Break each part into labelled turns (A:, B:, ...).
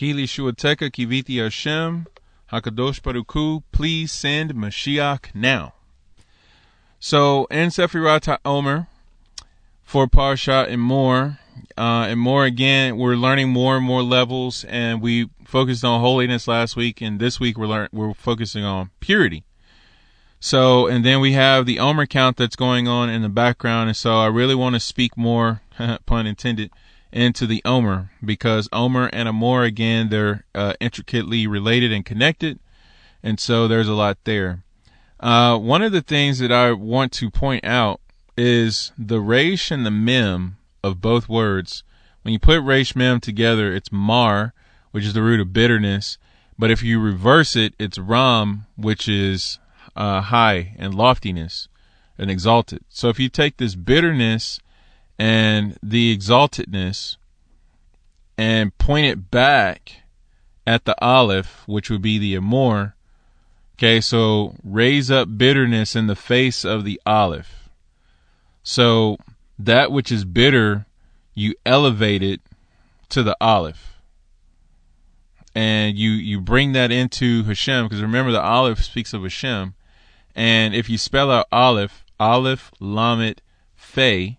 A: Kili Shuateka Kiviti Hashem, Hakadosh Baruch please send Mashiach now. So, in Sefirat Omer, for Parsha Emor, uh, Emor again, we're learning more and more levels, and we focused on holiness last week, and this week we're learn- we're focusing on purity. So, and then we have the Omer count that's going on in the background, and so I really want to speak more, pun intended, into the Omer because Omer and Emor again they're uh, intricately related and connected, and so there's a lot there. Uh, one of the things that I want to point out is the resh and the mem of both words. When you put resh mem together, it's mar, which is the root of bitterness. But if you reverse it, it's ram, which is uh, high and loftiness and exalted. So if you take this bitterness and the exaltedness and point it back at the Aleph, which would be the Emor. Okay, so raise up bitterness in the face of the Aleph. So that which is bitter, you elevate it to the Aleph. And you, you bring that into Hashem, because remember the Aleph speaks of Hashem. And if you spell out Aleph, Aleph, Lamet, Fe,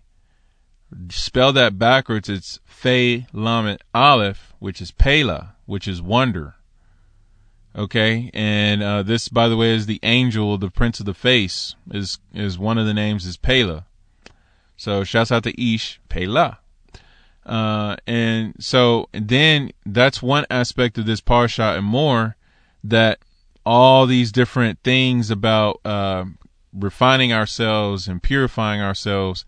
A: spell that backwards, it's Fe Lamet Aleph, which is Pela, which is wonder. Okay, and uh, this, by the way, is the angel, the prince of the face, is is one of the names is Pela. So shouts out to Ish Pela. Uh, and so then that's one aspect of this parsha Emor that all these different things about uh, refining ourselves and purifying ourselves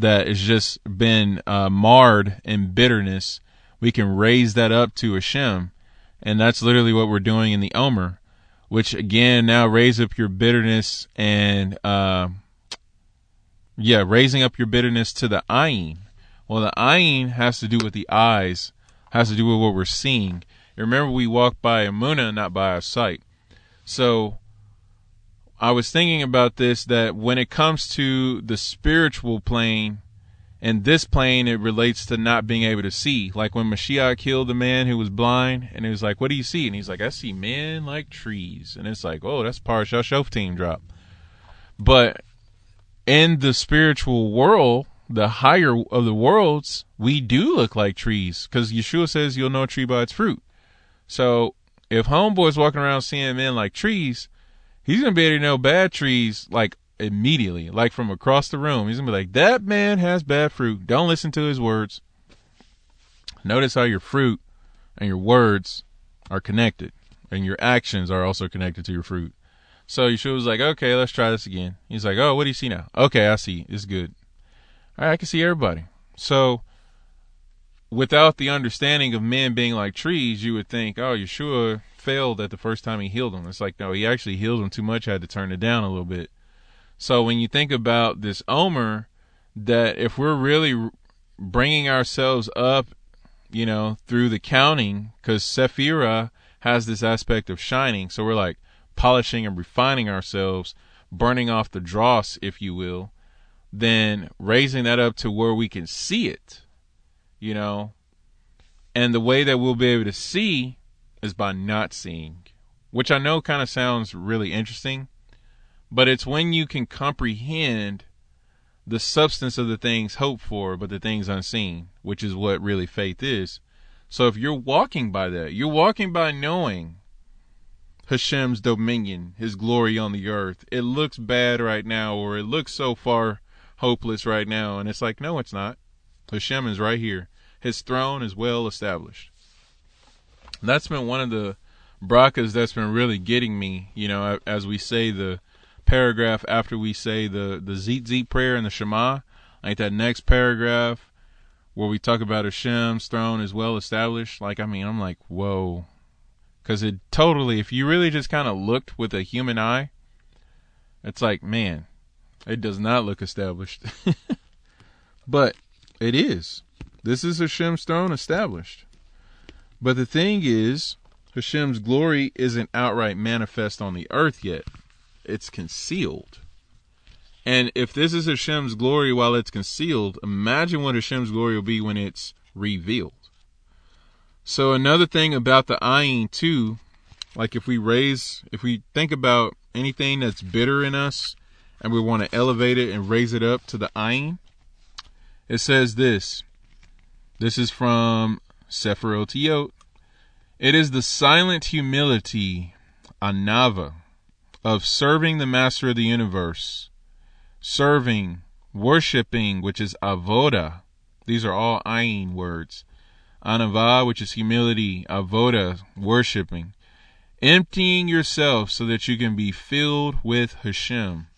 A: that has just been uh, marred in bitterness, we can raise that up to Hashem. And that's literally what we're doing in the Omer, which again now raise up your bitterness and, uh, yeah, raising up your bitterness to the ayin. Well, the ayin has to do with the eyes, has to do with what we're seeing. Remember, we walk by Amuna, not by our sight. So I was thinking about this that when it comes to the spiritual plane, and this plane, it relates to not being able to see. Like when Mashiach killed the man who was blind, and he was like, What do you see? And he's like, I see men like trees. And it's like, Oh, that's Parashah Shoftim drop. But in the spiritual world, the higher of the worlds, we do look like trees because Yeshua says you'll know a tree by its fruit. So if homeboy's walking around seeing men like trees, he's gonna be able to know bad trees like immediately, like from across the room. He's gonna be like, "That man has bad fruit. Don't listen to his words." Notice how your fruit and your words are connected, and your actions are also connected to your fruit. So Yeshua was like, "Okay, let's try this again." He's like, "Oh, what do you see now?" "Okay, I see. It's good. All right, I can see everybody." So without the understanding of men being like trees, you would think, "Oh, Yeshua failed at the first time he healed them. It's like, no, he actually healed them too much, had to turn it down a little bit. So when you think about this Omer, that if we're really bringing ourselves up, you know, through the counting, because Sephira has this aspect of shining, so we're like polishing and refining ourselves, burning off the dross, if you will, then raising that up to where we can see it, you know, and the way that we'll be able to see is by not seeing, which I know kind of sounds really interesting, but it's when you can comprehend the substance of the things hoped for, but the things unseen, which is what really faith is. So if you're walking by that, you're walking by knowing Hashem's dominion, his glory on the earth. It looks bad right now, or it looks so far hopeless right now. And it's like, no, it's not. Hashem is right here. His throne is well established that's been one of the brachas that's been really getting me. You know, as we say the paragraph after we say the the Tzitzit prayer and the Shema, like that next paragraph where we talk about Hashem's throne is well established. Like, I mean, I'm like, whoa, because it totally. If you really just kind of looked with a human eye, it's like, man, it does not look established, but it is. This is Hashem's throne established. But the thing is, Hashem's glory isn't outright manifest on the earth yet. It's concealed. And if this is Hashem's glory while it's concealed, imagine what Hashem's glory will be when it's revealed. So another thing about the ayin too, like if we raise, if we think about anything that's bitter in us, and we want to elevate it and raise it up to the ayin, it says this. This is from Sefer Otiyot. It is the silent humility, anava, of serving the master of the universe, serving, worshiping, which is avoda. These are all ayin words. Anava, which is humility, avoda, worshiping. Emptying yourself so that you can be filled with Hashem.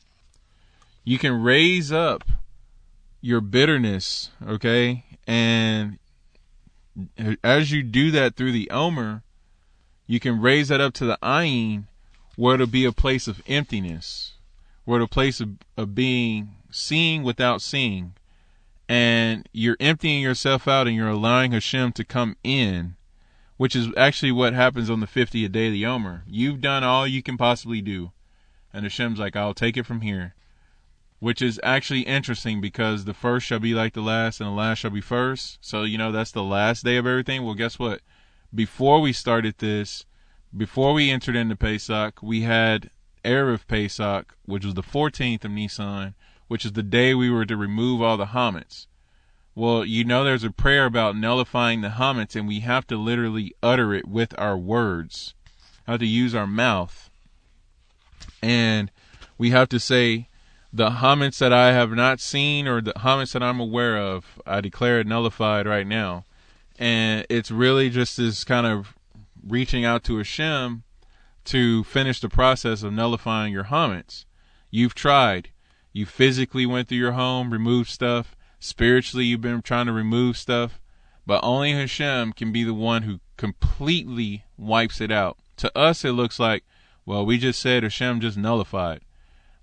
A: You can raise up your bitterness, okay? And as you do that through the Omer, you can raise that up to the Ayin, where it'll be a place of emptiness, where it'll place of, of being seeing without seeing. And you're emptying yourself out and you're allowing Hashem to come in, which is actually what happens on the 50th day of the Omer. You've done all you can possibly do. And Hashem's like, I'll take it from here which is actually interesting because the first shall be like the last and the last shall be first. So, you know, that's the last day of everything. Well, guess what? Before we started this, before we entered into Pesach, we had Erev Pesach, which was the 14th of Nisan, which is the day we were to remove all the hametz. Well, you know, there's a prayer about nullifying the hametz, and we have to literally utter it with our words. How to use our mouth. And we have to say, the hametz that I have not seen or the hametz that I'm aware of, I declare it nullified right now. And it's really just this kind of reaching out to Hashem to finish the process of nullifying your hametz. You've tried. You physically went through your home, removed stuff. Spiritually, you've been trying to remove stuff. But only Hashem can be the one who completely wipes it out. To us, it looks like, well, we just said Hashem just nullified.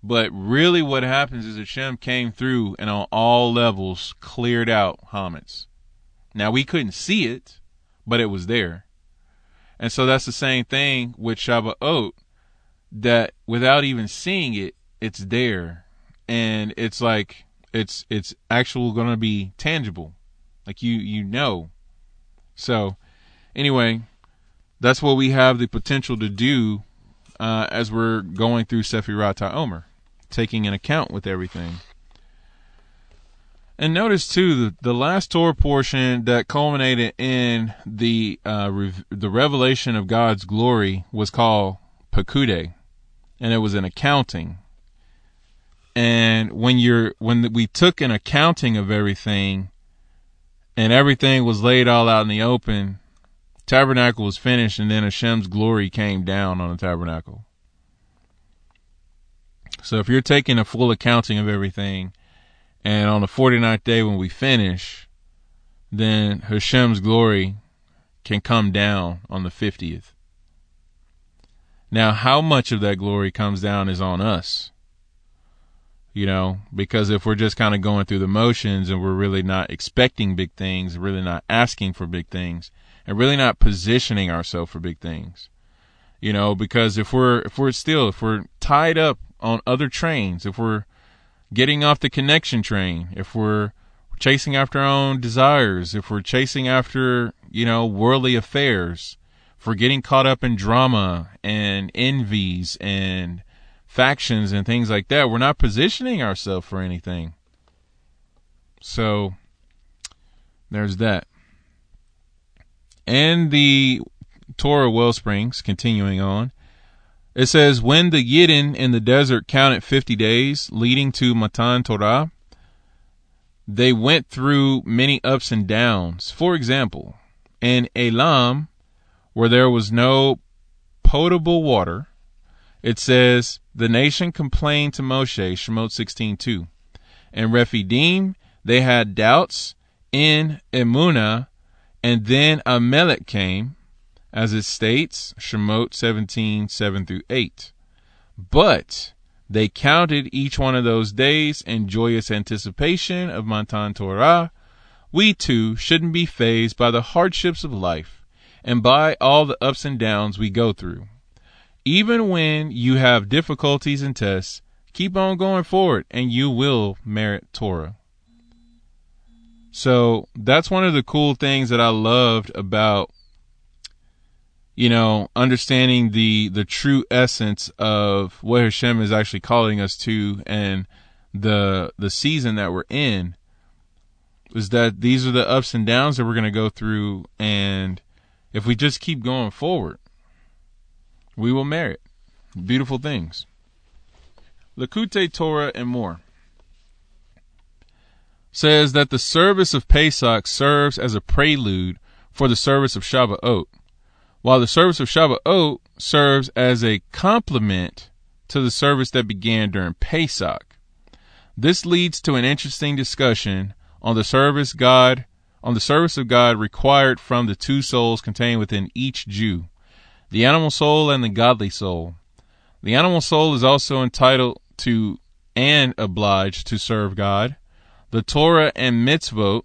A: But really, what happens is Hashem came through and on all levels cleared out hametz. Now, we couldn't see it, but it was there. And so that's the same thing with Shavuot, that without even seeing it, it's there. And it's like, it's, it's actual going to be tangible. Like you, you know. So anyway, that's what we have the potential to do uh, as we're going through Sefirat Omer, taking an account with everything. And notice too the, the last Torah portion that culminated in the uh, the revelation of God's glory was called Pekude, and it was an accounting. And when you're when we took an accounting of everything, and everything was laid all out in the open, tabernacle was finished, and then Hashem's glory came down on the tabernacle. So if you're taking a full accounting of everything, and on the 49th day when we finish, then Hashem's glory can come down on the 50th. Now, how much of that glory comes down is on us. You know, because if we're just kind of going through the motions and we're really not expecting big things, really not asking for big things, and really not positioning ourselves for big things. You know, because if we're if we're still if we're tied up on other trains, if we're getting off the connection train, if we're chasing after our own desires, if we're chasing after, you know, worldly affairs, we're getting caught up in drama and envies and factions and things like that, we're not positioning ourselves for anything. So there's that and the Torah wellsprings, continuing on. It says, When the Yidden in the desert counted 50 days leading to Matan Torah, they went through many ups and downs. For example, in Elam, where there was no potable water, it says, The nation complained to Moshe, Shemot 16.2. In Rephidim, they had doubts. In Emunah, and then Amalek came, as it states, Shemot 17, 7 through 8. But they counted each one of those days in joyous anticipation of Matan Torah. We too shouldn't be fazed by the hardships of life and by all the ups and downs we go through. Even when you have difficulties and tests, keep on going forward and you will merit Torah. So that's one of the cool things that I loved about you know, understanding the the true essence of what Hashem is actually calling us to and the the season that we're in is that these are the ups and downs that we're going to go through and if we just keep going forward we will merit beautiful things. Likutei Torah and more. Says that the service of Pesach serves as a prelude for the service of Shavuot, while the service of Shavuot serves as a complement to the service that began during Pesach. This leads to an interesting discussion on the service God on the service of God required from the two souls contained within each Jew, the animal soul and the godly soul. The animal soul is also entitled to and obliged to serve God, the Torah and mitzvot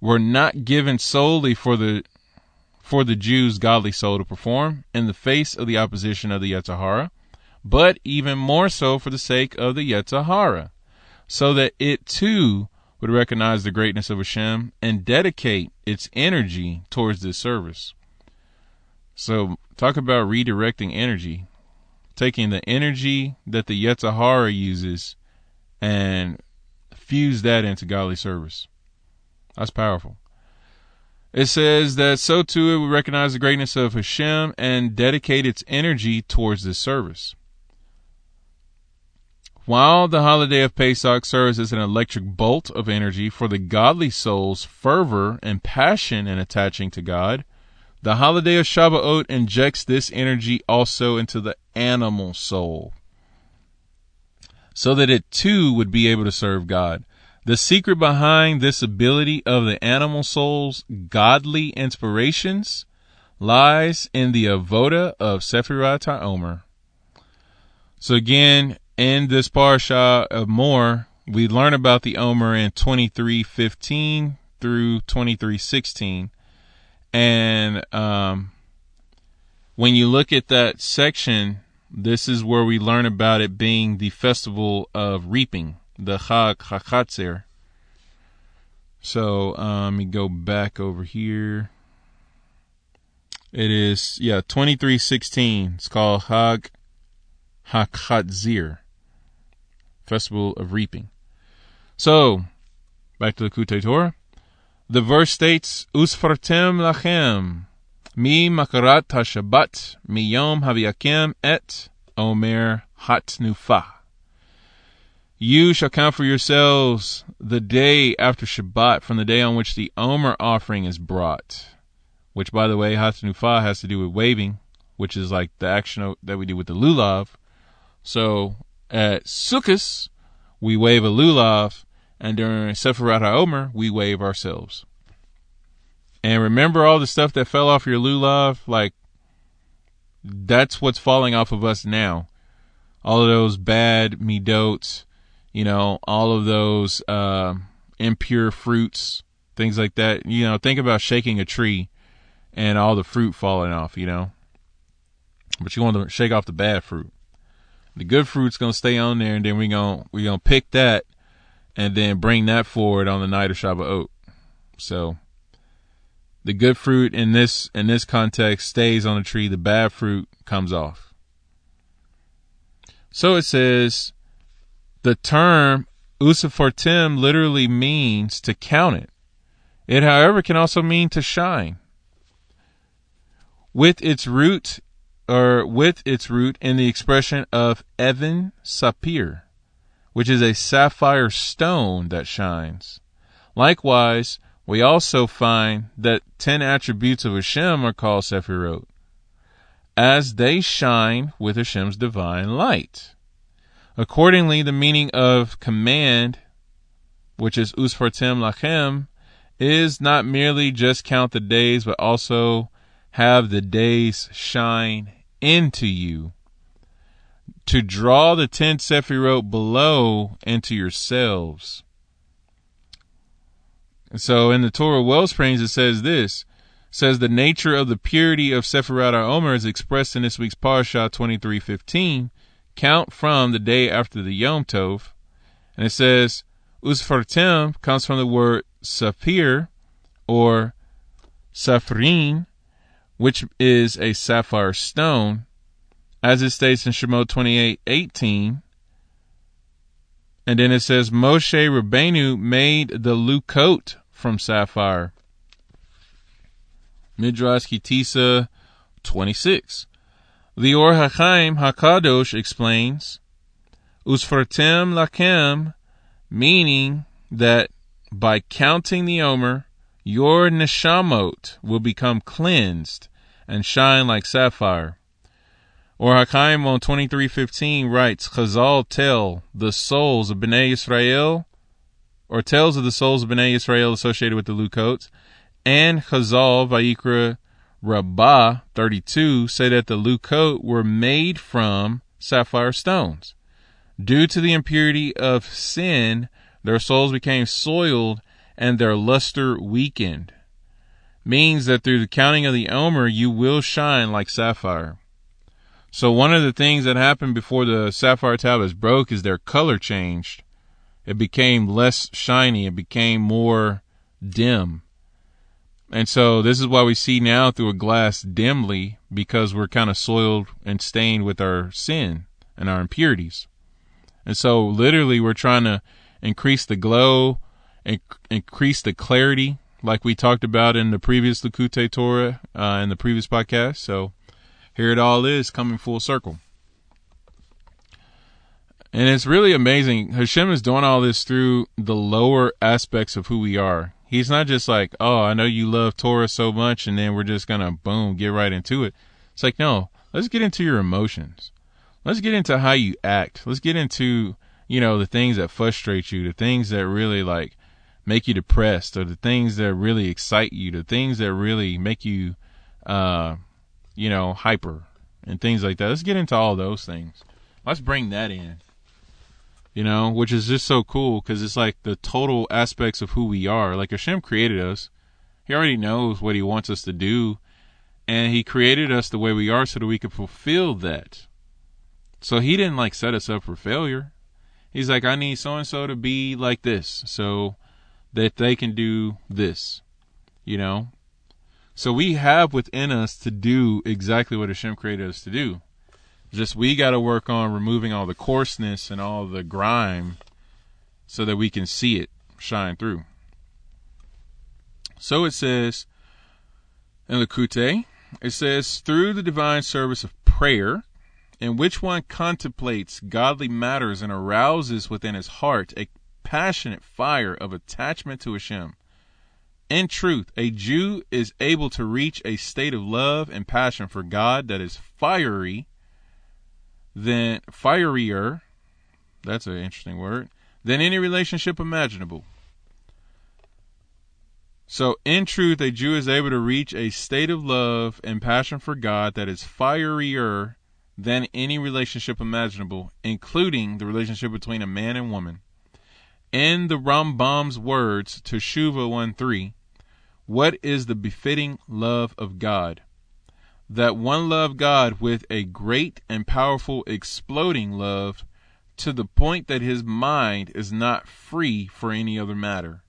A: were not given solely for the for the Jews' godly soul to perform in the face of the opposition of the Yetzer Hara, but even more so for the sake of the Yetzer Hara, so that it too would recognize the greatness of Hashem and dedicate its energy towards this service. So, talk about redirecting energy, taking the energy that the Yetzer Hara uses and fuse that into godly service. That's powerful. It says that so too it would recognize the greatness of Hashem and dedicate its energy towards this service. While the holiday of Pesach serves as an electric bolt of energy for the godly soul's fervor and passion in attaching to God, the holiday of Shavuot injects this energy also into the animal soul so that it too would be able to serve God. The secret behind this ability of the animal soul's godly inspirations lies in the avoda of Sephirat HaOmer. So again, in this parsha of Emor, we learn about the Omer in 23:15 through 23:16, and um, when you look at that section, this is where we learn about it being the festival of reaping, the Chag Hakatzir. So um, let me go back over here. It is yeah twenty three sixteen. It's called Chag Hakatzir, Festival of Reaping. So back to the Likutei Torah. The verse states, "Usfartem lachem Mi makarat hashabat miyom haviakim et omer hatnufa. You shall count for yourselves the day after Shabbat from the day on which the Omer offering is brought. Which, by the way, Hatnufa has to do with waving, which is like the action that we do with the lulav. So at Sukkot, we wave a lulav, and during Sefirat HaOmer, we wave ourselves. And remember all the stuff that fell off your lulav? Like, that's what's falling off of us now. All of those bad midotes, you know, all of those uh, impure fruits, things like that. You know, think about shaking a tree and all the fruit falling off, you know. But you want to shake off the bad fruit. The good fruit's gonna stay on there, and then we're gonna we're gonna pick that, and then bring that forward on the night of Shavuot. So the good fruit in this in this context stays on the tree, the bad fruit comes off. So it says the term usafortim literally means to count it. It, however, can also mean to shine. With its root or with its root in the expression of Even Sapir, which is a sapphire stone that shines. Likewise, we also find that ten attributes of Hashem are called Sephirot, as they shine with Hashem's divine light. Accordingly, the meaning of command, which is Usfartim Lachem, is not merely just count the days, but also have the days shine into you. To draw the ten Sephirot below into yourselves so in the Torah Wellsprings, it says this. Says the nature of the purity of Sefirat Omer is expressed in this week's Parashah 23:15. Count from the day after the Yom Tov, and it says Usfartim comes from the word sapir or safrin, which is a sapphire stone, as it states in Shemot 28 18. And then it says Moshe Rabbeinu made the lukot from sapphire. Midrash Ki Tisa 26. The Or HaChaim HaKadosh explains, Usfartem lakem, meaning that by counting the Omer, your neshamot will become cleansed and shine like sapphire. Or HaChaim on 2315 writes, Chazal tell the souls of Bnei Israel, or tells of the souls of Bnei Israel associated with the Lukot, and Chazal Vayikra Rabbah 32 say that the Lukot were made from sapphire stones. Due to the impurity of sin, their souls became soiled and their luster weakened. Means that through the counting of the Omer, you will shine like sapphire. So one of the things that happened before the sapphire tablets broke is their color changed. It became less shiny. It became more dim. And so this is why we see now through a glass dimly because we're kind of soiled and stained with our sin and our impurities. And so literally we're trying to increase the glow and increase the clarity like we talked about in the previous Likutei Torah uh, in the previous podcast. So here it all is coming full circle. And it's really amazing. Hashem is doing all this through the lower aspects of who we are. He's not just like, oh, I know you love Torah so much, and then we're just going to, boom, get right into it. It's like, no, let's get into your emotions. Let's get into how you act. Let's get into, you know, the things that frustrate you, the things that really, like, make you depressed, or the things that really excite you, the things that really make you, uh, you know, hyper and things like that. Let's get into all those things. Let's bring that in. You know, which is just so cool because it's like the total aspects of who we are. Like Hashem created us, He already knows what He wants us to do, and He created us the way we are so that we could fulfill that. So He didn't like set us up for failure. He's like, I need so and so to be like this so that they can do this. You know, so we have within us to do exactly what Hashem created us to do. Just we got to work on removing all the coarseness and all the grime so that we can see it shine through. So it says in the Kute, it says, through the divine service of prayer, in which one contemplates godly matters and arouses within his heart a passionate fire of attachment to Hashem in truth, a Jew is able to reach a state of love and passion for God that is fiery than fierier. That's an interesting word. Than any relationship imaginable. So, in truth, a Jew is able to reach a state of love and passion for God that is fierier than any relationship imaginable, including the relationship between a man and woman. In the Rambam's words, Teshuva 1 3, what is the befitting love of God? That one love God with a great and powerful exploding love to the point that his mind is not free for any other matter.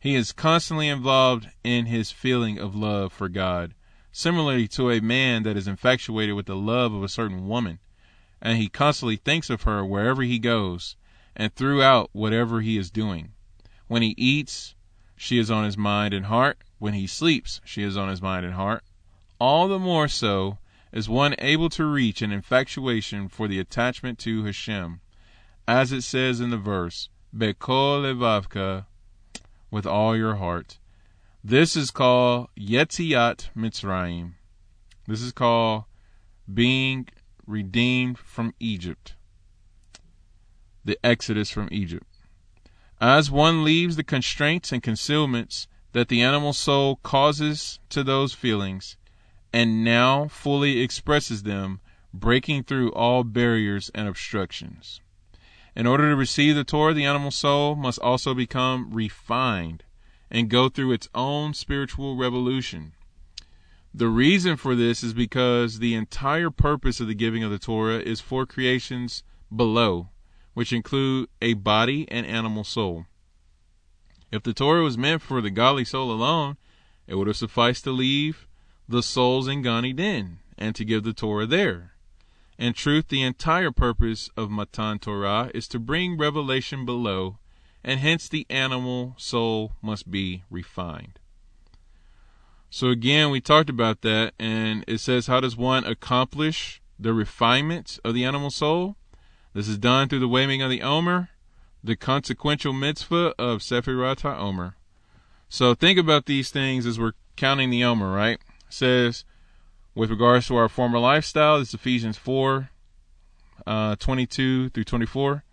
A: He is constantly involved in his feeling of love for God, similarly to a man that is infatuated with the love of a certain woman, and he constantly thinks of her wherever he goes and throughout whatever he is doing. When he eats, she is on his mind and heart. When he sleeps, she is on his mind and heart. All the more so is one able to reach an infatuation for the attachment to Hashem, as it says in the verse, Bekol levavka, with all your heart. This is called Yetziat Mitzrayim. This is called being redeemed from Egypt. The Exodus from Egypt. As one leaves the constraints and concealments that the animal soul causes to those feelings, and now fully expresses them, breaking through all barriers and obstructions. In order to receive the Torah, the animal soul must also become refined and go through its own spiritual revolution. The reason for this is because the entire purpose of the giving of the Torah is for creations below which include a body and animal soul. If the Torah was meant for the godly soul alone, it would have sufficed to leave the souls in Eden and to give the Torah there. In truth, the entire purpose of Matan Torah is to bring revelation below, and hence the animal soul must be refined. So again, we talked about that, and it says, how does one accomplish the refinement of the animal soul? This is done through the waving of the Omer, the consequential mitzvah of Sefirat HaOmer. So think about these things as we're counting the Omer, right? Says, with regards to our former lifestyle, is Ephesians 4, uh, 22 through 24.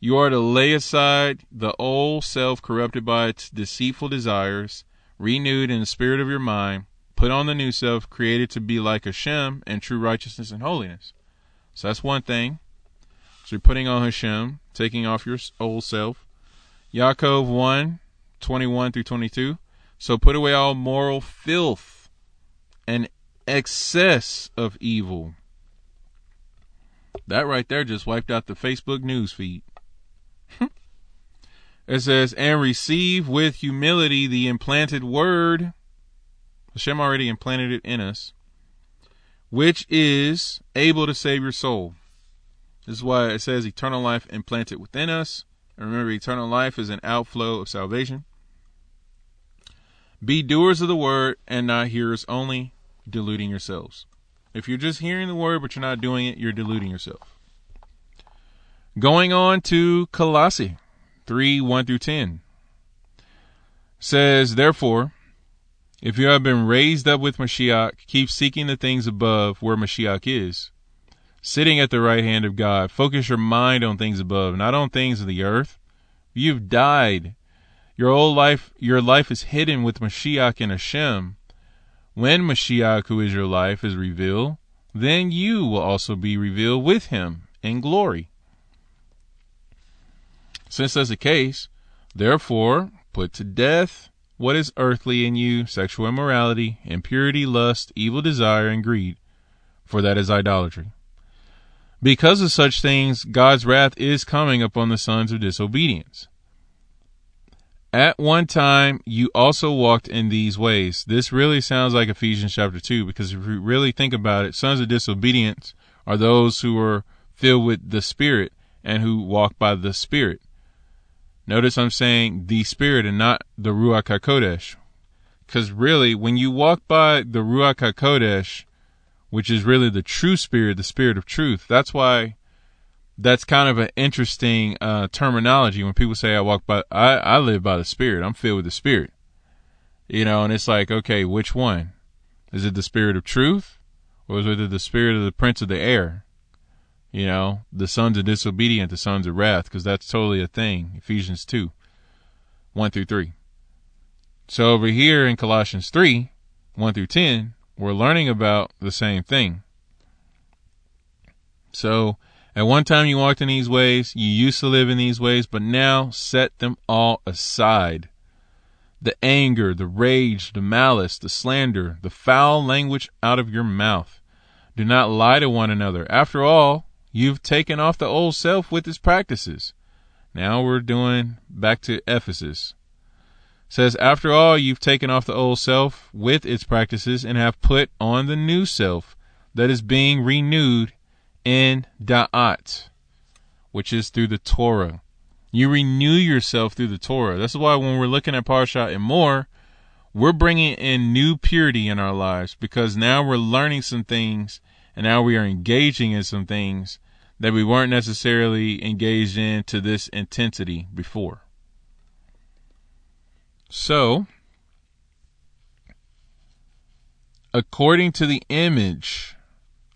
A: You are to lay aside the old self corrupted by its deceitful desires renewed in the spirit of your mind, put on the new self, created to be like Hashem in true righteousness and holiness. So that's one thing. So you're putting on Hashem, taking off your old self. Yaakov 1, 21 through 22. So put away all moral filth and excess of evil. That right there just wiped out the Facebook news feed. It says, and receive with humility the implanted word. Hashem already implanted it in us, which is able to save your soul. This is why it says eternal life implanted within us. And remember, eternal life is an outflow of salvation. Be doers of the word and not hearers only, deluding yourselves. If you're just hearing the word but you're not doing it, you're deluding yourself. Going on to Colossae. 3 1 through 10 says, Therefore, if you have been raised up with Mashiach, keep seeking the things above where Mashiach is, sitting at the right hand of God. Focus your mind on things above, not on things of the earth. You've died. Your old life, your life is hidden with Mashiach and Hashem. When Mashiach, who is your life, is revealed, then you will also be revealed with him in glory. Since that's the case, therefore, put to death what is earthly in you sexual immorality, impurity, lust, evil desire, and greed, for that is idolatry. Because of such things, God's wrath is coming upon the sons of disobedience. At one time, you also walked in these ways. This really sounds like Ephesians chapter 2, because if you really think about it, sons of disobedience are those who are filled with the Spirit and who walk by the Spirit. Notice I'm saying the Spirit and not the Ruach HaKodesh. Because really, when you walk by the Ruach HaKodesh, which is really the true Spirit, the Spirit of truth, that's why that's kind of an interesting uh, terminology when people say I walk by, I, I live by the Spirit. I'm filled with the Spirit. You know, and it's like, okay, which one? Is it the Spirit of truth? Or is it the Spirit of the Prince of the Air? You know, the sons of disobedient, the sons of wrath, because that's totally a thing. Ephesians 2, 1 through 3. So over here in Colossians 3, 1 through 10, we're learning about the same thing. So, at one time you walked in these ways, you used to live in these ways, but now set them all aside. The anger, the rage, the malice, the slander, the foul language out of your mouth. Do not lie to one another. After all, You've taken off the old self with its practices. Now we're doing back to Ephesus. It says, after all, you've taken off the old self with its practices and have put on the new self that is being renewed in da'at, which is through the Torah. You renew yourself through the Torah. That's why when we're looking at Parshat Emor, we're bringing in new purity in our lives because now we're learning some things and now we are engaging in some things that we weren't necessarily engaged in to this intensity before. So, according to the image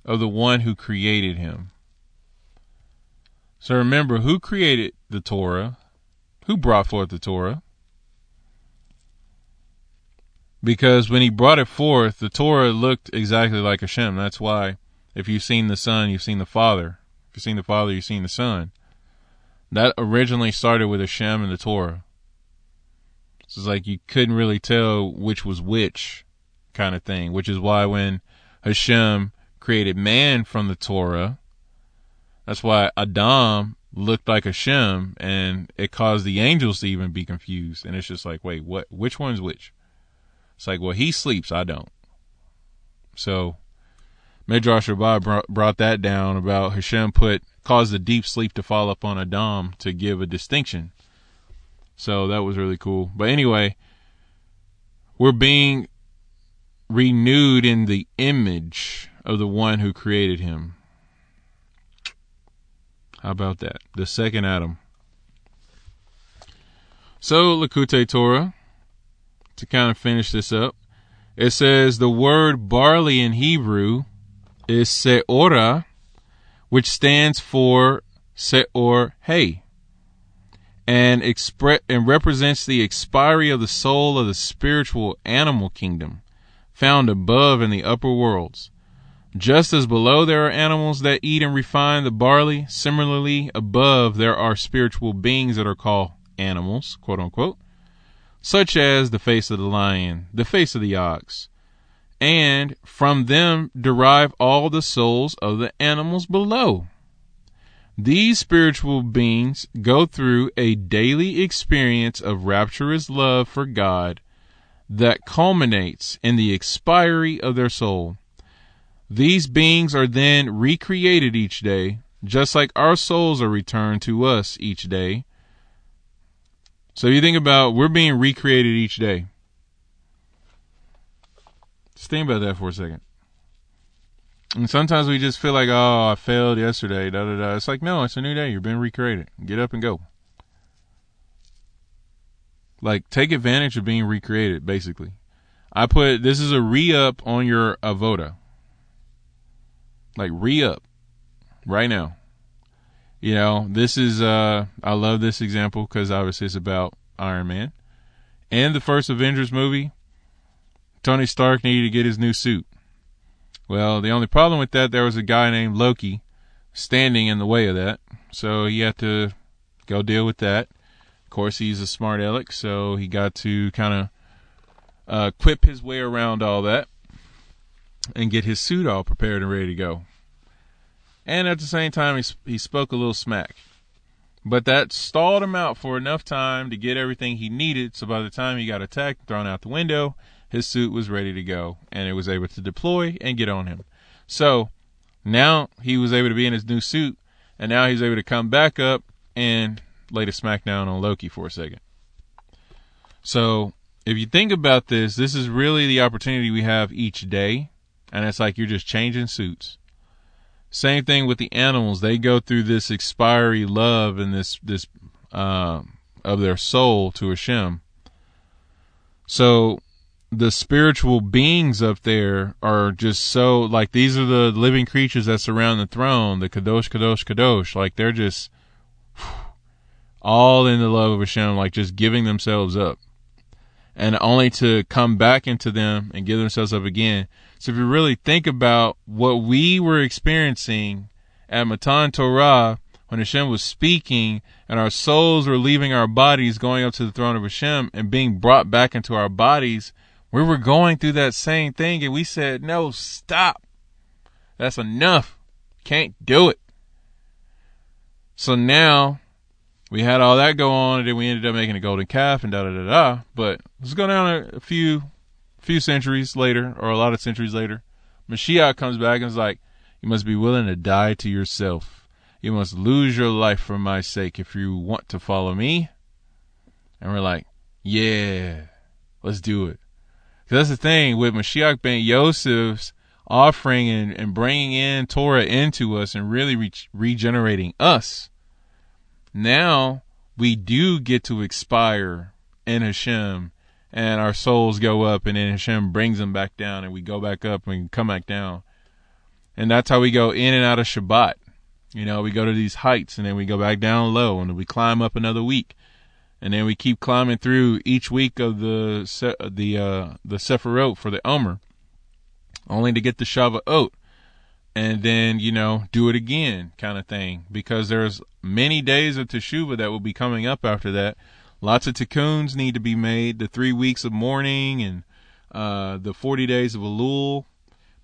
A: of the one who created him. So remember, who created the Torah? Who brought forth the Torah? Because when he brought it forth, the Torah looked exactly like Hashem. That's why if you've seen the Son, you've seen the Father. If you've seen the Father, you've seen the Son. That originally started with Hashem and the Torah. So it's like you couldn't really tell which was which kind of thing, which is why when Hashem created man from the Torah, that's why Adam looked like Hashem and it caused the angels to even be confused. And it's just like, wait, what, which one's which? It's like, well, he sleeps. I don't. So Midrash Rabbah brought, brought that down about Hashem put caused the deep sleep to fall upon Adam to give a distinction. So that was really cool. But anyway, we're being renewed in the image of the one who created him. How about that? The second Adam. So, Likutei Torah, to kind of finish this up, it says the word barley in Hebrew is se'ora, which stands for se'or hay, and expre- and represents the expiry of the soul of the spiritual animal kingdom found above in the upper worlds. Just as below there are animals that eat and refine the barley, similarly above there are spiritual beings that are called animals, quote unquote, such as the face of the lion, the face of the ox, and from them derive all the souls of the animals below. These spiritual beings go through a daily experience of rapturous love for God that culminates in the expiry of their soul. These beings are then recreated each day, just like our souls are returned to us each day. So you think about we're being recreated each day. Just think about that for a second. And sometimes we just feel like, oh, I failed yesterday, da da da. It's like, no, it's a new day. You're being recreated. Get up and go. Like, take advantage of being recreated, basically. I put this is a re up on your Avoda. Like, re up right now. You know, this is, uh, I love this example because obviously it's about Iron Man. And the first Avengers movie, Tony Stark needed to get his new suit. Well, the only problem with that, there was a guy named Loki standing in the way of that. So he had to go deal with that Of course, he's a smart aleck, so he got to kind of uh, quip his way around all that and get his suit all prepared and ready to go. And at the same time, he, he spoke a little smack. But that stalled him out for enough time to get everything he needed. So by the time he got attacked, and thrown out the window, his suit was ready to go and it was able to deploy and get on him. So now he was able to be in his new suit and now he's able to come back up and laid a smackdown on Loki for a second. So if you think about this, this is really the opportunity we have each day, and it's like you're just changing suits. Same thing with the animals; they go through this expiry love and this this uh, of their soul to Hashem. So the spiritual beings up there are just so like these are the living creatures that surround the throne, the kadosh, kadosh, kadosh. Like they're just all in the love of Hashem, like just giving themselves up. And only to come back into them and give themselves up again. So if you really think about what we were experiencing at Matan Torah, when Hashem was speaking and our souls were leaving our bodies, going up to the throne of Hashem and being brought back into our bodies, we were going through that same thing and we said, no, stop. That's enough. Can't do it. So now we had all that go on, and then we ended up making a golden calf and da da da da. But let's go down a, few few centuries later, or a lot of centuries later. Mashiach comes back and is like, "You must be willing to die to yourself. You must lose your life for my sake if you want to follow me." And we're like, "Yeah, let's do it." Because that's the thing with Mashiach ben Yosef's offering and, and bringing in Torah into us and really re- regenerating us now we do get to expire in Hashem and our souls go up and then Hashem brings them back down and we go back up and come back down. And that's how we go in and out of Shabbat. You know, we go to these heights and then we go back down low and we climb up another week. And then we keep climbing through each week of the the uh, the Sephirot for the Omer, only to get the Shavuot and then you know do it again kind of thing. Because there's many days of teshuva that will be coming up after that. Lots of tikkuns need to be made. The three weeks of mourning and uh, the 40 days of elul.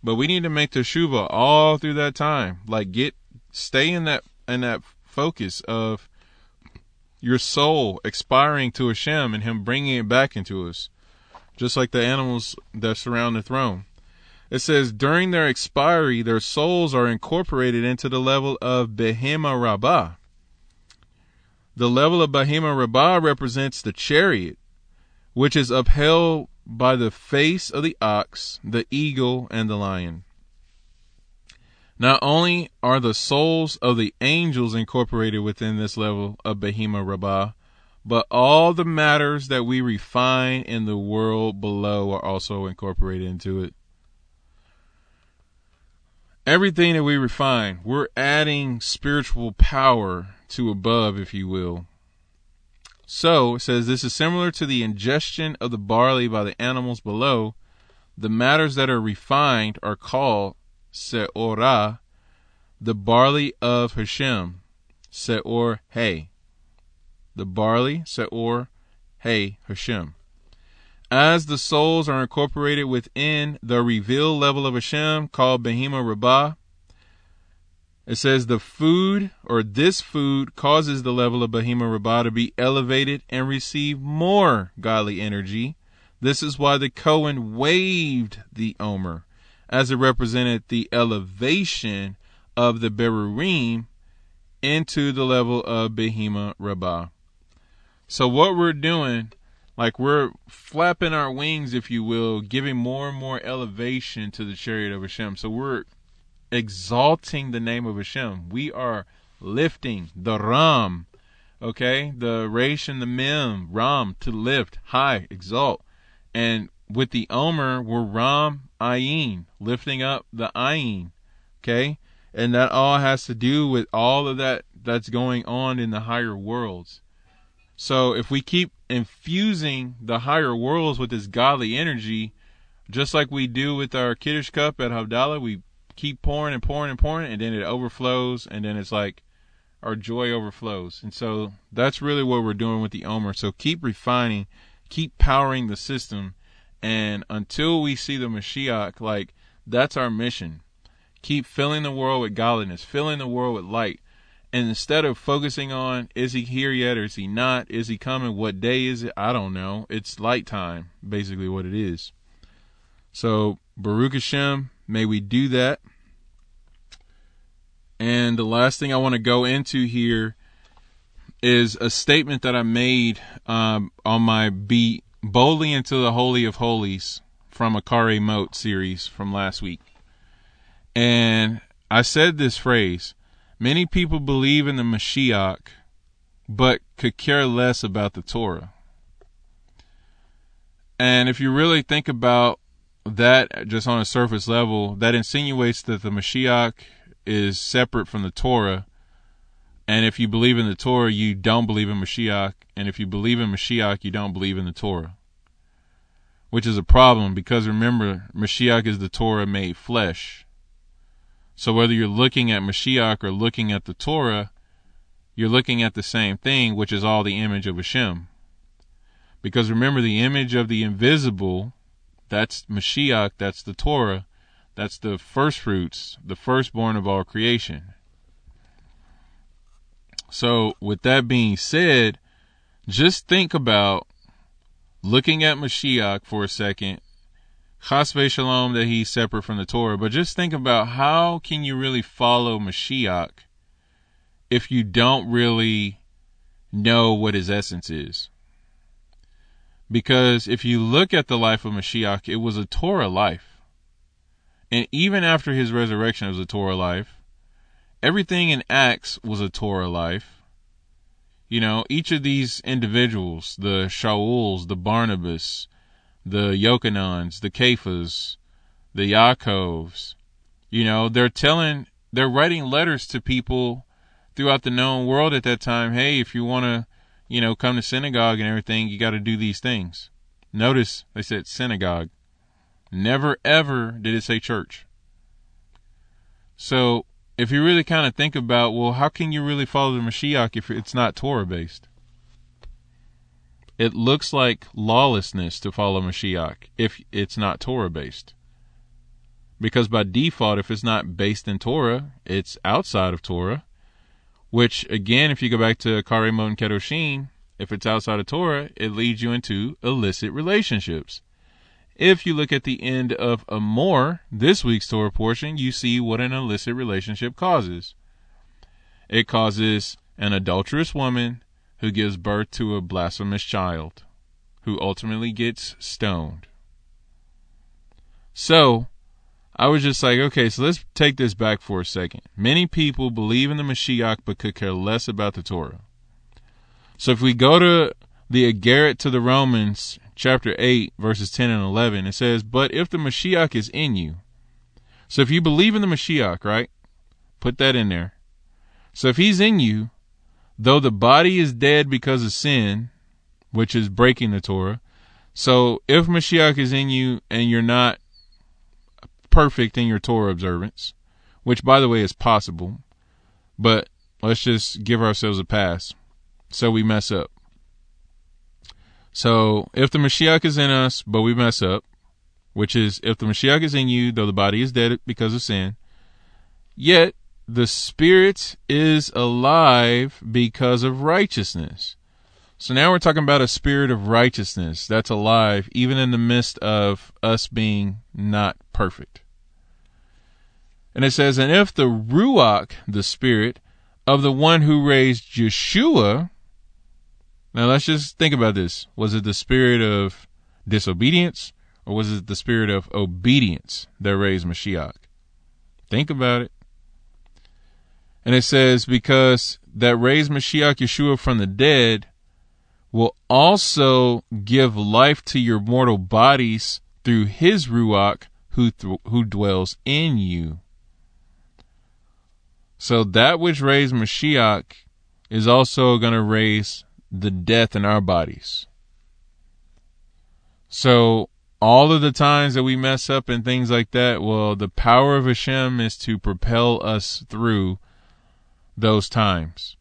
A: But we need to make teshuva all through that time. Like get stay in that in that focus of your soul expiring to Hashem and him bringing it back into us. Just like the animals that surround the throne It says during their expiry, their souls are incorporated into the level of Behema Rabbah. The level of Behema Rabbah represents the chariot, which is upheld by the face of the ox, the eagle, and the lion. Not only are the souls of the angels incorporated within this level of Behema Rabbah, but all the matters that we refine in the world below are also incorporated into it. Everything that we refine, we're adding spiritual power to above, if you will. So, it says this is similar to the ingestion of the barley by the animals below. The matters that are refined are called Seorah, the barley of Hashem, Seor Hay. The barley, Seor Hay, Hashem. As the souls are incorporated within the revealed level of Hashem called Behema Rabbah, it says the food or this food causes the level of Behema Rabbah to be elevated and receive more godly energy. This is why the Cohen waved the Omer as it represented the elevation of the Berurim into the level of Behema Rabbah. So what we're doing, like we're flapping our wings, if you will, giving more and more elevation to the chariot of Hashem. So we're exalting the name of Hashem. We are lifting the Ram, okay, the Resh and the Mem, Ram to lift, high, exalt, and with the Omer, we're Ram Ayin, lifting up the Ayin. Okay? And that all has to do with all of that that's going on in the higher worlds. So if we keep infusing the higher worlds with this godly energy, just like we do with our Kiddush cup at Havdalah, we keep pouring and pouring and pouring, and then it overflows, and then it's like our joy overflows. And so that's really what we're doing with the Omer. So keep refining, keep powering the system and until we see the Mashiach, like that's our mission. Keep filling the world with godliness, filling the world with light. And instead of focusing on is he here yet or is he not? Is he coming? What day is it? I don't know. It's light time, basically what it is. So Baruch Hashem, may we do that. And the last thing I want to go into here is a statement that I made um, on my beat boldly into the Holy of Holies from a Acharei Mot series from last week. And I said this phrase many people believe in the Mashiach, but could care less about the Torah. And if you really think about that just on a surface level, that insinuates that the Mashiach is separate from the Torah. And if you believe in the Torah, you don't believe in Mashiach. And if you believe in Mashiach, you don't believe in the Torah. Which is a problem because remember, Mashiach is the Torah made flesh. So whether you're looking at Mashiach or looking at the Torah, you're looking at the same thing, which is all the image of Hashem. Because remember, the image of the invisible, that's Mashiach, that's the Torah, that's the first fruits, the firstborn of all creation. So, with that being said, just think about looking at Mashiach for a second. Chas Shalom that he's separate from the Torah, but just think about how can you really follow Mashiach if you don't really know what his essence is. Because if you look at the life of Mashiach, it was a Torah life. And even after his resurrection, it was a Torah life. Everything in Acts was a Torah life. You know, each of these individuals, the Shauls, the Barnabas, the Yochanans, the Kephas, the Yaakovs, you know, they're telling, they're writing letters to people throughout the known world at that time. Hey, if you want to, you know, come to synagogue and everything, you got to do these things. Notice they said synagogue. Never ever did it say church. So if you really kind of think about, well, how can you really follow the Mashiach if it's not Torah based? It looks like lawlessness to follow Mashiach if it's not Torah based. Because by default, if it's not based in Torah, it's outside of Torah. Which, again, if you go back to Acharei Mot and Kedoshim, if it's outside of Torah, it leads you into illicit relationships. if you look at the end of Emor, this week's Torah portion, you see what an illicit relationship causes. It causes an adulterous woman who gives birth to a blasphemous child who ultimately gets stoned. So, I was just like, okay, so let's take this back for a second. Many people believe in the Mashiach but could care less about the Torah. So if we go to the Iggeret to the Romans, chapter 8, verses 10 and 11, it says, But if the Mashiach is in you, so if you believe in the Mashiach, right? Put that in there. So if he's in you, though the body is dead because of sin, which is breaking the Torah, so if Mashiach is in you and you're not perfect in your Torah observance, which by the way is possible, but let's just give ourselves a pass so we mess up. So if the Mashiach is in us, but we mess up, which is if the Mashiach is in you, though the body is dead because of sin, yet the spirit is alive because of righteousness. So now we're talking about a spirit of righteousness that's alive even in the midst of us being not perfect. And it says, And if the Ruach, the spirit of the one who raised Yeshua, now let's just think about this. Was it the spirit of disobedience or was it the spirit of obedience that raised Mashiach? Think about it. And it says, because that raised Mashiach Yeshua from the dead will also give life to your mortal bodies through his Ruach who, th- who dwells in you. So that which raised Mashiach is also going to raise the death in our bodies. So all of the times that we mess up and things like that, well, the power of Hashem is to propel us through those times.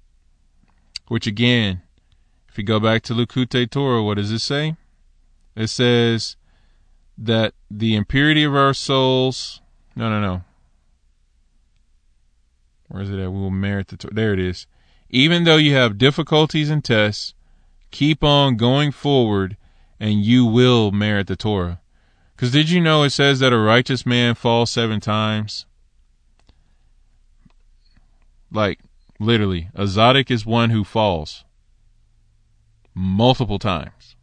A: Which again, if you go back to Likutei Torah, what does it say? It says that the impurity of our souls. No, no, no. Where is it at? We will merit the. Torah. There it is. Even though you have difficulties and tests, keep on going forward and you will merit the Torah. Because did you know it says that a righteous man falls seven times? Like, literally, a Tzaddik is one who falls multiple times.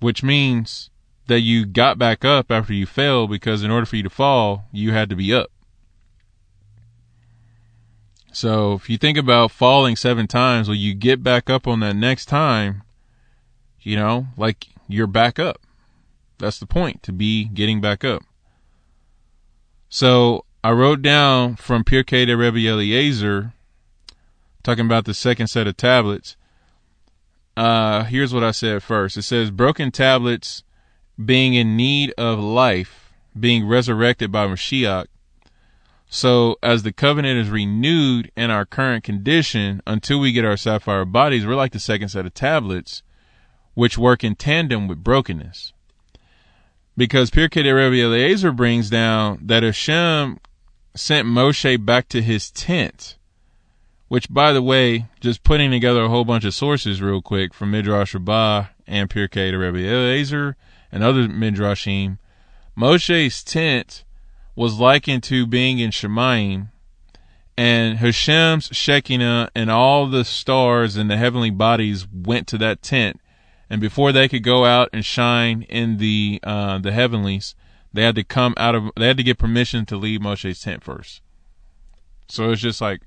A: Which means that you got back up after you fell because in order for you to fall, you had to be up. So if you think about falling seven times, well, you get back up on that next time, you know, like you're back up. That's the point, to be getting back up. So I wrote down from Pirkei de Rebbe Eliezer, talking about the second set of tablets. Uh, here's what I said first. It says broken tablets being in need of life, being resurrected by Mashiach, so as the covenant is renewed in our current condition until we get our sapphire bodies, we're like the second set of tablets, which work in tandem with brokenness. Because Pirkei de Rebbe Eliezer brings down that Hashem sent Moshe back to his tent, which, by the way, just putting together a whole bunch of sources real quick from Midrash Rabbah and Pirkei de Rebbe Eliezer and other Midrashim, Moshe's tent was likened to being in Shemaim, and Hashem's Shekinah and all the stars and the heavenly bodies went to that tent. And before they could go out and shine in the uh, the heavenlies, they had to come out of they had to get permission to leave Moshe's tent first. So it's just like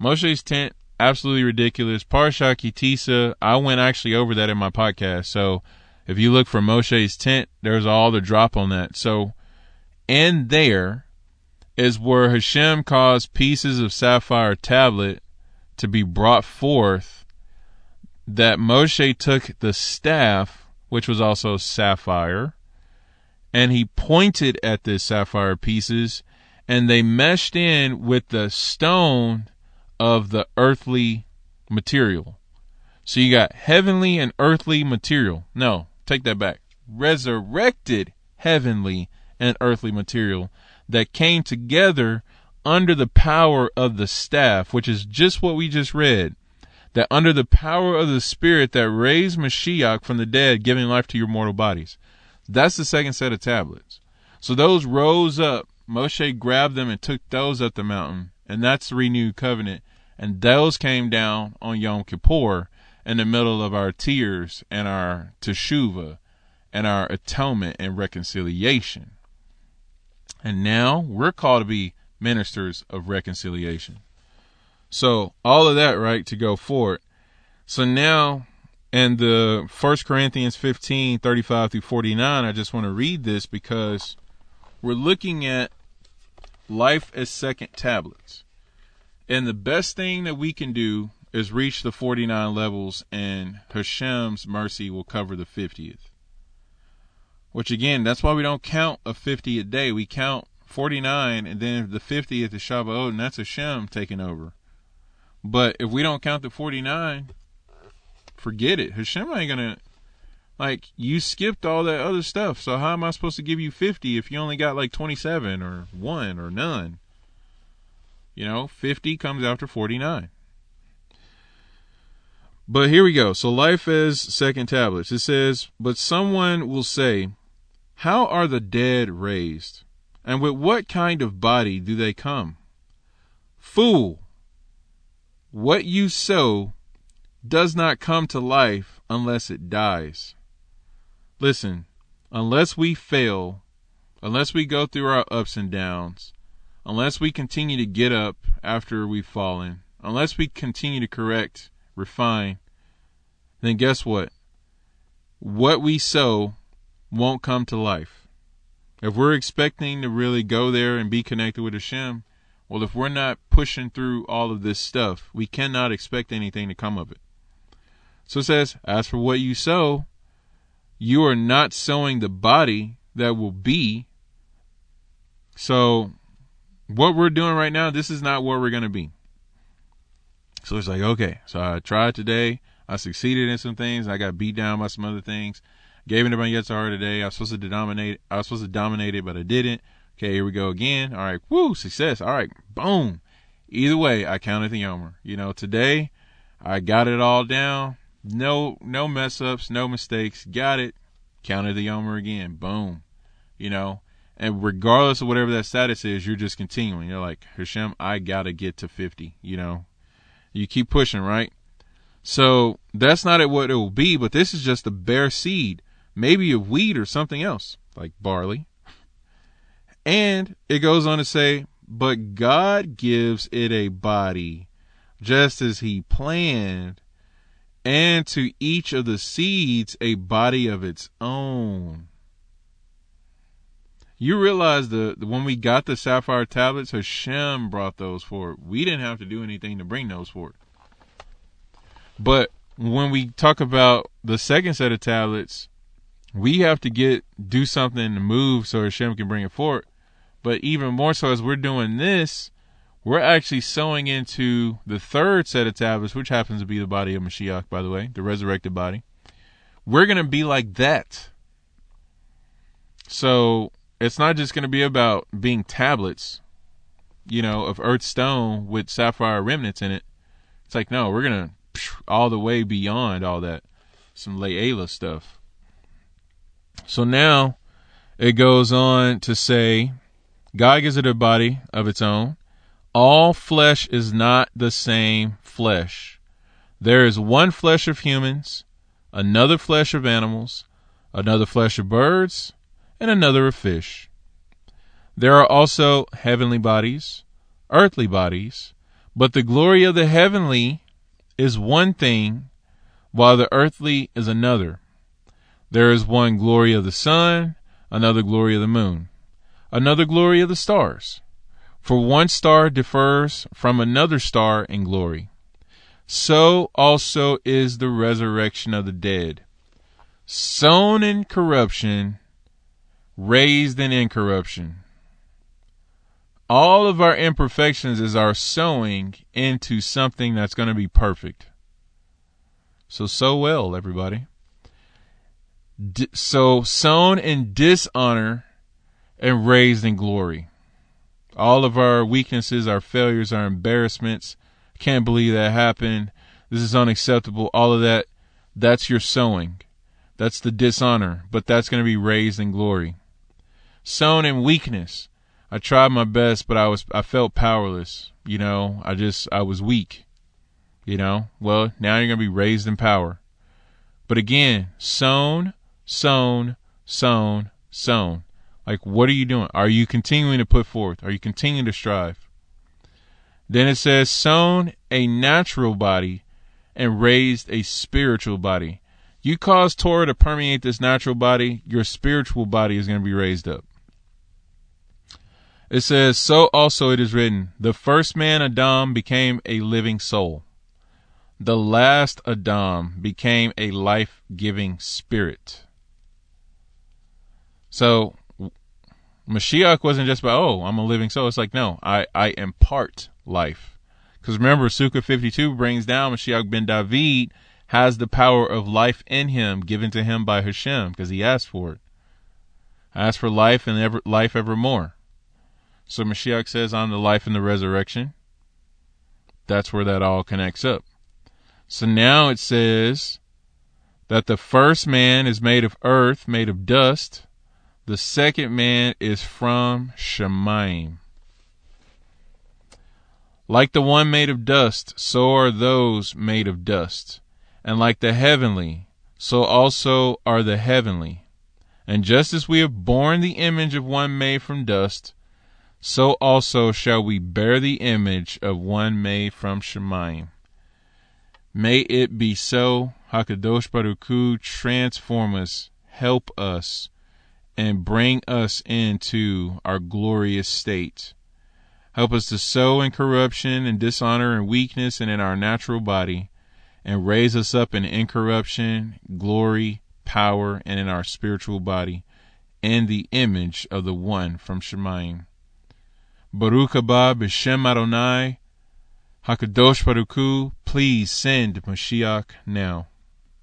A: Moshe's tent, absolutely ridiculous. Parsha Ki Tisa, I went actually over that in my podcast. So if you look for Moshe's tent, there's all the drop on that. So and there is where Hashem caused pieces of sapphire tablet to be brought forth that Moshe took the staff, which was also sapphire, and he pointed at the sapphire pieces, and they meshed in with the stone of the earthly material. So you got heavenly and earthly material. No, take that back. Resurrected heavenly and earthly material that came together under the power of the staff, which is just what we just read. That under the power of the Spirit that raised Mashiach from the dead, giving life to your mortal bodies. That's the second set of tablets. So those rose up. Moshe grabbed them and took those up the mountain, and that's the renewed covenant. And those came down on Yom Kippur in the middle of our tears and our teshuva and our atonement and reconciliation. And now we're called to be ministers of reconciliation. So all of that, right, to go forward. So now in the First Corinthians 15, 35 through 49, I just want to read this because we're looking at life as second tablets. And the best thing that we can do is reach the 49 levels, and Hashem's mercy will cover the 50th. Which again, that's why we don't count a 50 a day. We count 49, and then the 50th is Shavuot, and that's Hashem taking over. But if we don't count the 49, forget it. Hashem ain't gonna like you skipped all that other stuff. So how am I supposed to give you 50 if you only got like 27 or one or none? You know, 50 comes after 49. But here we go. So life as second tablets. It says, but someone will say, how are the dead raised? And with what kind of body do they come? Fool! What you sow does not come to life unless it dies. Listen, unless we fail, unless we go through our ups and downs, unless we continue to get up after we've fallen, unless we continue to correct, refine, then guess what? What we sow won't come to life. If we're expecting to really go there and be connected with Hashem, well, if we're not pushing through all of this stuff, we cannot expect anything to come of it. So it says, As for what you sow, you are not sowing the body that will be. So, what we're doing right now, this is not where we're going to be. So it's like, okay, so I tried today. I succeeded in some things. I got beat down by some other things. Gave it to my Yetzer Hara today. I was supposed to dominate. I was supposed to dominate it, but I didn't. Okay, here we go again. All right, woo, success. All right, boom. Either way, I counted the Omer. You know, today I got it all down. No, no mess ups, no mistakes. Got it. Counted the Omer again. Boom. You know, and regardless of whatever that status is, you're just continuing. You're like Hashem, I gotta get to 50. You know, you keep pushing, right? So that's not what it will be, but this is just a bare seed maybe of wheat or something else, like barley. And it goes on to say, but God gives it a body, just as He planned, and to each of the seeds a body of its own. You realize the, when we got the sapphire tablets, Hashem brought those forward. We didn't have to do anything to bring those forward. But when we talk about the second set of tablets, we have to get do something to move so Hashem can bring it forward. But even more so, as we're doing this, we're actually sowing into the third set of tablets, which happens to be the body of Mashiach, by the way, the resurrected body. We're going to be like that. So it's not just going to be about being tablets, you know, of earth stone with sapphire remnants in it. It's like, no, we're going to all the way beyond all that. Some Layla stuff. So now it goes on to say, God gives it a body of its own. All flesh is not the same flesh. There is one flesh of humans, another flesh of animals, another flesh of birds, and another of fish. There are also heavenly bodies, earthly bodies, but the glory of the heavenly is one thing, while the earthly is another. There is one glory of the sun, another glory of the moon, another glory of the stars. For one star differs from another star in glory. So also is the resurrection of the dead. Sown in corruption, raised in incorruption. All of our imperfections is our sowing into something that's going to be perfect. So, sow well, everybody so sown in dishonor and raised in glory. All of our weaknesses, our failures, our embarrassments. Can't believe that happened. This is unacceptable. All of that, that's your sowing. That's the dishonor, but that's going to be raised in glory. Sown in weakness. I tried my best, but I was I felt powerless. You know, I just I was weak. You know, well now you're going to be raised in power. But again, sown, sown, sown, sown. Like, what are you doing? Are you continuing to put forth? Are you continuing to strive? Then it says, sown a natural body and raised a spiritual body. You cause Torah to permeate this natural body, your spiritual body is going to be raised up. It says, So also it is written, the first man Adam became a living soul. The last Adam became a life giving spirit. So Mashiach wasn't just about, oh, I'm a living soul. It's like, no, I, I impart life. Because remember, Sukkah 52 brings down Mashiach ben David has the power of life in him given to him by Hashem because he asked for it. I Asked for life and ever, life evermore. So Mashiach says, I'm the life and the resurrection. That's where that all connects up. So now it says that the first man is made of earth, made of dust the second man is from Shemaim. Like the one made of dust, so are those made of dust. And like the heavenly, so also are the heavenly. And just as we have borne the image of one made from dust, so also shall we bear the image of one made from Shemaim. May it be so. Hakadosh Baruch Hu, transform us, help us, and bring us into our glorious state. Help us to sow in corruption and dishonor and weakness and in our natural body, and raise us up in incorruption, glory, power, and in our spiritual body, in the image of the one from Shemaim. Baruch haba b'shem Adonai, Hakadosh Baruch Hu, please send Mashiach now.